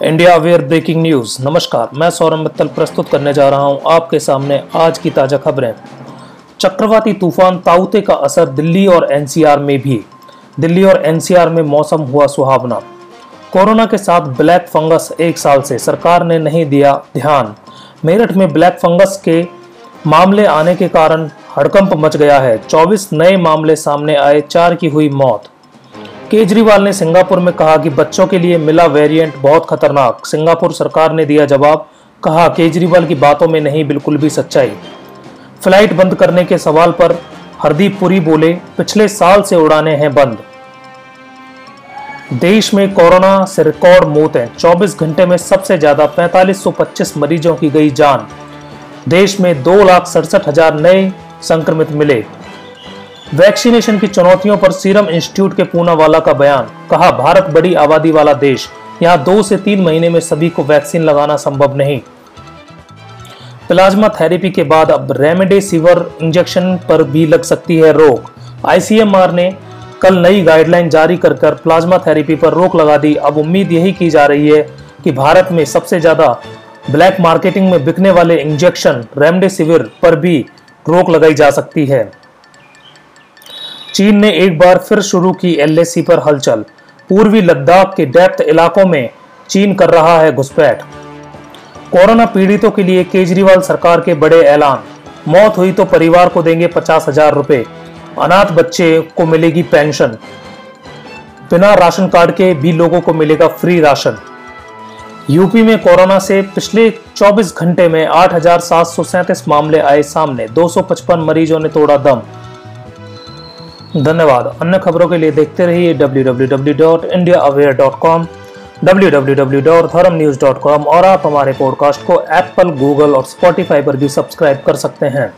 India aware breaking news. नमस्कार, मैं सौरभ मित्तल प्रस्तुत करने जा रहा हूँ आपके सामने आज की ताज़ा खबरें। चक्रवाती तूफ़ान ताउते का असर दिल्ली और एनसीआर में भी। दिल्ली और एनसीआर में मौसम हुआ सुहावना। कोरोना के साथ ब्लैक फंगस एक साल से सरकार ने नहीं दिया ध्यान। मेरठ में ब्लैक फंगस के मामले आने के कारण हड़कंप मच गया है। 24 नए मामले सामने आए, चार की हुई मौत। केजरीवाल ने सिंगापुर में कहा कि बच्चों के लिए मिला वेरिएंट बहुत खतरनाक। सिंगापुर सरकार ने दिया जवाब, कहा, केजरीवाल की बातों में नहीं, बिल्कुल भी सच्चाई। फ़्लाइट बंद करने के सवाल पर हरदीप पुरी बोले, पिछले साल से उड़ाने हैं बंद। देश में कोरोना से रिकॉर्ड मौतें 24 घंटे में सबसे ज़्यादा 4525 मरीजों की गई जान। देश में दो लाख सड़सठ हज़ार नए संक्रमित मिले। वैक्सीनेशन की चुनौतियों पर सीरम इंस्टीट्यूट के पूनावाला का बयान। कहा, भारत बड़ी आबादी वाला देश। यहाँ दो से तीन महीने में सभी को वैक्सीन लगाना संभव नहीं। प्लाज्मा थेरेपी के बाद अब रेमडेसिविर इंजेक्शन पर भी लग सकती है रोक। आईसीएमआर ने कल नई गाइडलाइन जारी कर कर प्लाज्मा थेरेपी पर रोक लगा दी। अब उम्मीद यही की जा रही है कि भारत में सबसे ज़्यादा ब्लैक मार्केटिंग में बिकने वाले इंजेक्शन रेमडेसिविर पर भी रोक लगाई जा सकती है। चीन ने एक बार फिर शुरू की एलएसी पर हलचल। पूर्वी लद्दाख के डेप्थ इलाकों में चीन कर रहा है घुसपैठ। कोरोना पीड़ितों के लिए केजरीवाल सरकार के बड़े ऐलान। मौत हुई तो परिवार को देंगे पचास हज़ार रुपए। अनाथ बच्चे को मिलेगी पेंशन। बिना राशन कार्ड के भी लोगों को मिलेगा फ्री राशन। यूपी में कोरोना से पिछले 24 घंटे में आठ मामले आए सामने। 255 मरीजों ने तोड़ा दम। धन्यवाद। अन्य खबरों के लिए देखते रहिए www.indiaaware.com www.dharamnews.com और आप हमारे पॉडकास्ट को एप्पल गूगल और स्पॉटिफाई पर भी सब्सक्राइब कर सकते हैं।